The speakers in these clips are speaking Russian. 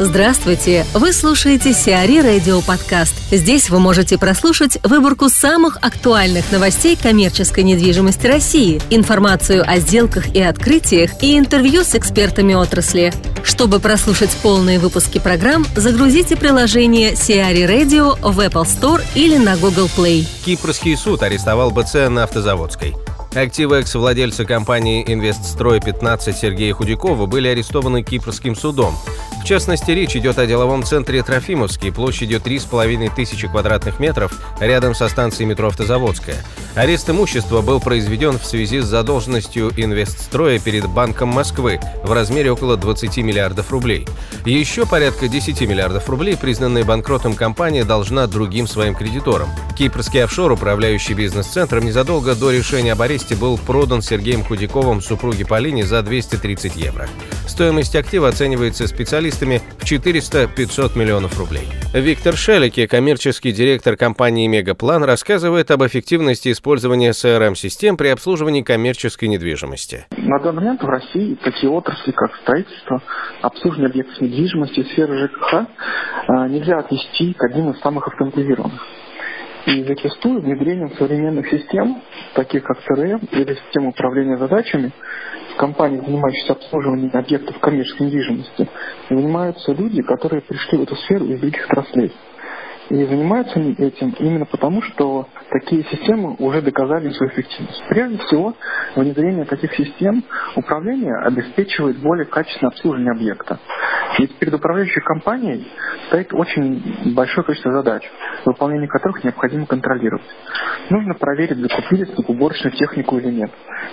Здравствуйте! Вы слушаете Сиари Радио Подкаст. Здесь вы можете прослушать выборку самых актуальных новостей коммерческой недвижимости России, информацию о сделках и открытиях и интервью с экспертами отрасли. Чтобы прослушать полные выпуски программ, загрузите приложение Сиари Radio в Apple Store или на Google Play. Кипрский суд арестовал БЦ на Автозаводской. Активы экс-владельца компании «Инвестстрой-15» Сергея Худякова были арестованы Кипрским судом. В частности, речь идет о деловом центре Трофимовский площадью 3,5 тысячи квадратных метров рядом со станцией метро «Автозаводская». Арест имущества был произведен в связи с задолженностью инвестстроя перед Банком Москвы в размере около 20 миллиардов рублей. Еще порядка 10 миллиардов рублей признанная банкротом компания должна другим своим кредиторам. Кипрский офшор, управляющий бизнес-центром, незадолго до решения об аресте был продан Сергеем Худяковым супруге Полине за 230 евро. Стоимость актива оценивается специалистами в 400-500 миллионов рублей. Виктор Шелики, коммерческий директор компании «Мегаплан», рассказывает об эффективности использования CRM-систем при обслуживании коммерческой недвижимости. На данный момент в России такие отрасли, как строительство, обслуживание объектов недвижимости и сфера ЖКХ, нельзя отнести к одним из самых автоматизированных. И зачастую внедрением современных систем, таких как CRM или систем управления задачами, компании, занимающихся обслуживанием объектов коммерческой недвижимости, занимаются люди, которые пришли в эту сферу из других отраслей. И занимаются они этим именно потому, что такие системы уже доказали свою эффективность. Прежде всего, внедрение таких систем управления обеспечивает более качественное обслуживание объекта. Ведь перед управляющей компанией стоит очень большое количество задач, выполнение которых необходимо контролировать. Нужно проверить, закупили ли уборочную технику или нет,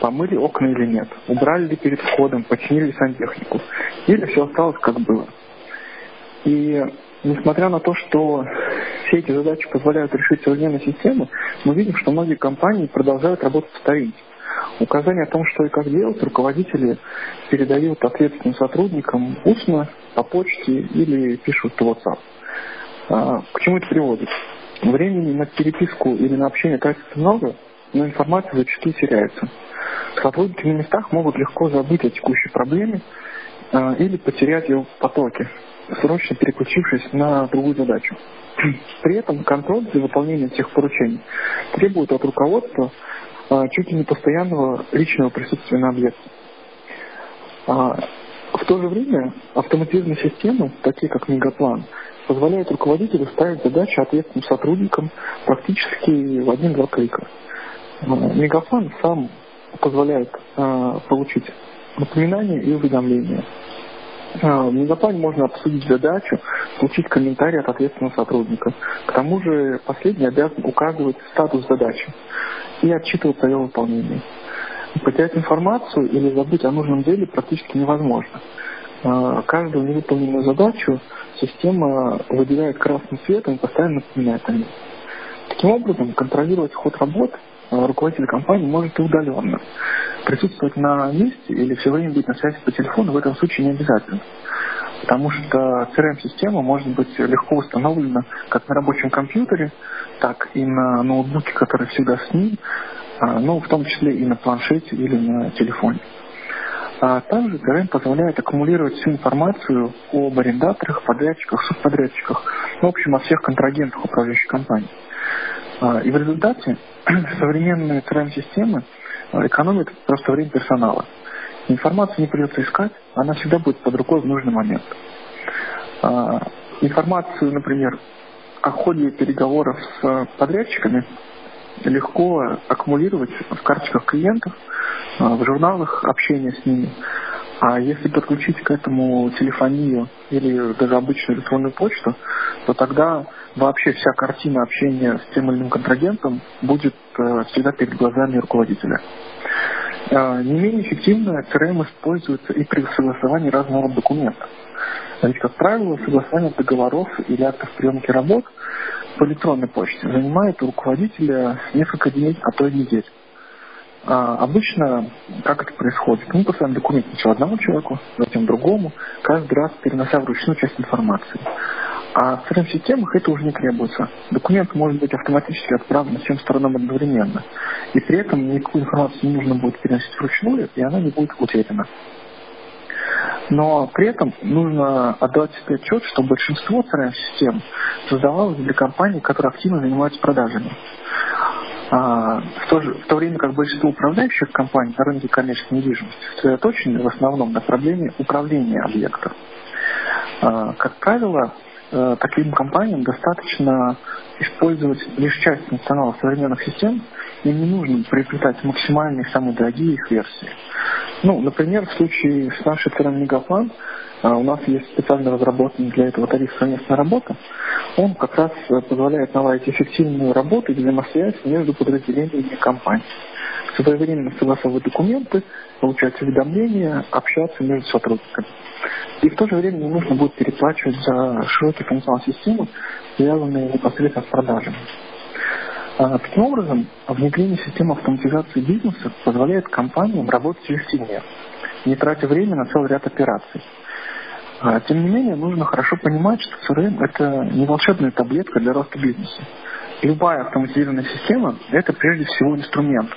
помыли окна или нет, убрали ли перед входом, починили сантехнику, или все осталось как было. И несмотря на то, что все эти задачи позволяют решить современные системы, мы видим, что многие компании продолжают работать в старинке. Указания о том, что и как делать, руководители передают ответственным сотрудникам устно, по почте или пишут в WhatsApp. А, к чему это приводит? Времени на переписку или на общение тратится много, но информация зачастую теряется. Сотрудники на местах могут легко забыть о текущей проблеме а, или потерять ее в потоке, срочно переключившись на другую задачу. При этом контроль за выполнением всех поручений требует от руководства чуть ли не постоянного личного присутствия на объекте. А, в то же время автоматизированные системы, такие как Мегаплан, позволяют руководителю ставить задачи ответственным сотрудникам практически в один-два клика. А, Мегаплан сам позволяет получить напоминания и уведомления. В Мегаплане можно обсудить задачу, получить комментарий от ответственного сотрудника. К тому же последний обязан указывать статус задачи и отчитываться о ее выполнении. Потерять информацию или забыть о нужном деле практически невозможно. А, каждую невыполненную задачу система выделяет красным цветом и постоянно напоминает о ней. Таким образом, контролировать ход работ а, руководитель компании может и удаленно. Присутствовать на месте или все время быть на связи по телефону в этом случае не обязательно. Потому что CRM-система может быть легко установлена как на рабочем компьютере, так и на ноутбуке, который всегда с ним, а, ну, в том числе и на планшете или на телефоне. А также CRM позволяет аккумулировать всю информацию об арендаторах, подрядчиках, субподрядчиках, в общем, о всех контрагентах управляющей компании. А, и в результате современные CRM-системы экономят просто время персонала. Информацию не придется искать, она всегда будет под рукой в нужный момент. А, информацию, например, о ходе переговоров с подрядчиками легко аккумулировать в карточках клиентов, а, в журналах общения с ними. А если подключить к этому телефонию или даже обычную электронную почту, то тогда вообще вся картина общения с тем или иным контрагентом будет э, всегда перед глазами руководителя. А, не менее эффективно CRM используется и при согласовании разного рода документов. Ведь, как правило, согласование договоров или актов приемки работ по электронной почте занимает у руководителя несколько дней, а то и недель. А обычно, как это происходит? Мы посылаем документ сначала одному человеку, затем другому, каждый раз перенося вручную часть информации. А в CRM-системах это уже не требуется. Документ может быть автоматически отправлен всем сторонам одновременно. И при этом никакую информацию не нужно будет переносить вручную, и она не будет утеряна. Но при этом нужно отдавать себе отчет, что большинство CRM-систем создавалось для компаний, которые активно занимаются продажами. А, в, то же, в то время как большинство управляющих компаний на рынке коммерческой недвижимости сосредоточены в основном на проблеме управления объектом. А, как правило, э, таким компаниям достаточно использовать лишь часть функционала современных систем, им не нужно приобретать максимальные, самые дорогие их версии. Ну, например, в случае с нашей CRM Мегаплан у нас есть специально разработанный для этого тариф совместная работа. Он как раз э, позволяет наладить эффективную работу и взаимосвязь между подразделениями компании. Своевременно согласовывать документы, получать уведомления, общаться между сотрудниками. И в то же время не нужно будет переплачивать за широкий функционал системы, связанные непосредственно с продажами. А, таким образом, внедрение системы автоматизации бизнеса позволяет компаниям работать эффективнее, не тратя время на целый ряд операций. А, тем не менее, нужно хорошо понимать, что CRM – это не волшебная таблетка для роста бизнеса. Любая автоматизированная система – это прежде всего инструмент,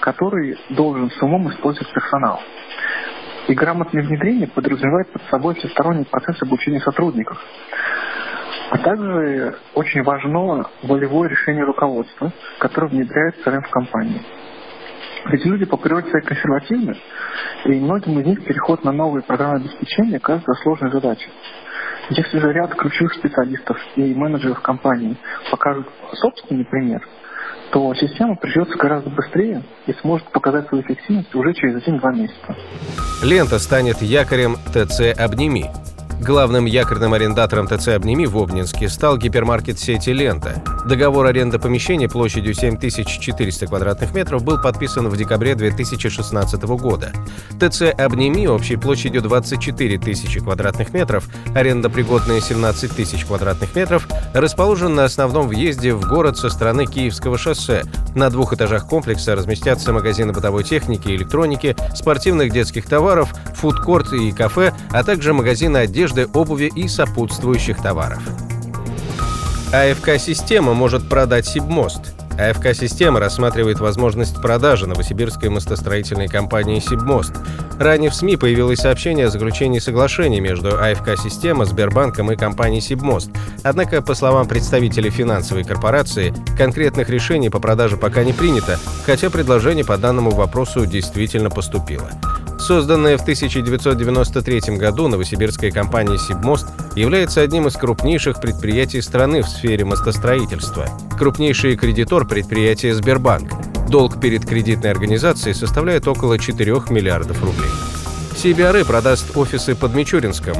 который должен с умом использовать персонал. И грамотное внедрение подразумевает под собой всесторонний процесс обучения сотрудников. А также очень важно волевое решение руководства, которое внедряет CRM в компании. Ведь люди по природе своей консервативны, и многим из них переход на новые программы обеспечения кажется сложной задачей. Если же ряд ключевых специалистов и менеджеров компании покажут собственный пример, то система прижется гораздо быстрее и сможет показать свою эффективность уже через 1-2 месяца. Лента станет якорем ТЦ «Обними», Главным якорным арендатором ТЦ «Обними» в Обнинске стал гипермаркет сети «Лента». Договор аренды помещения площадью 7400 квадратных метров был подписан в декабре 2016 года. ТЦ «Обними» общей площадью 24 тысячи квадратных метров, аренда пригодная 17 тысяч квадратных метров, расположен на основном въезде в город со стороны Киевского шоссе. На двух этажах комплекса разместятся магазины бытовой техники электроники, спортивных детских товаров, фудкорт и кафе, а также магазины одежды одежды, обуви и сопутствующих товаров. АФК-система может продать Сибмост. АФК-система рассматривает возможность продажи новосибирской мостостроительной компании «Сибмост». Ранее в СМИ появилось сообщение о заключении соглашения между АФК-система, Сбербанком и компанией «Сибмост». Однако, по словам представителей финансовой корпорации, конкретных решений по продаже пока не принято, хотя предложение по данному вопросу действительно поступило. Созданная в 1993 году новосибирская компания «Сибмост» является одним из крупнейших предприятий страны в сфере мостостроительства. Крупнейший кредитор предприятия «Сбербанк». Долг перед кредитной организацией составляет около 4 миллиардов рублей. CBRE продаст офисы под Мичуринском.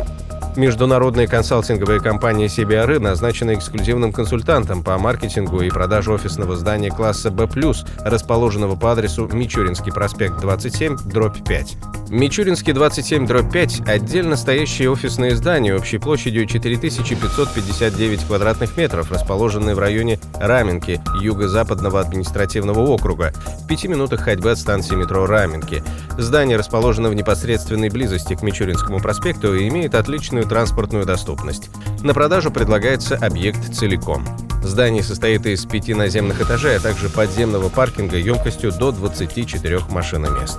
Международная консалтинговая компания CBRE назначена эксклюзивным консультантом по маркетингу и продаже офисного здания класса B+, расположенного по адресу Мичуринский проспект 27, дробь 5. Мичуринский 27, дробь 5 – отдельно стоящее офисное здание общей площадью 4559 квадратных метров, расположенное в районе Раменки, юго-западного административного округа, в пяти минутах ходьбы от станции метро Раменки. Здание расположено в непосредственной близости к Мичуринскому проспекту и имеет отличную транспортную доступность. На продажу предлагается объект целиком. Здание состоит из пяти наземных этажей, а также подземного паркинга емкостью до 24 машиномест.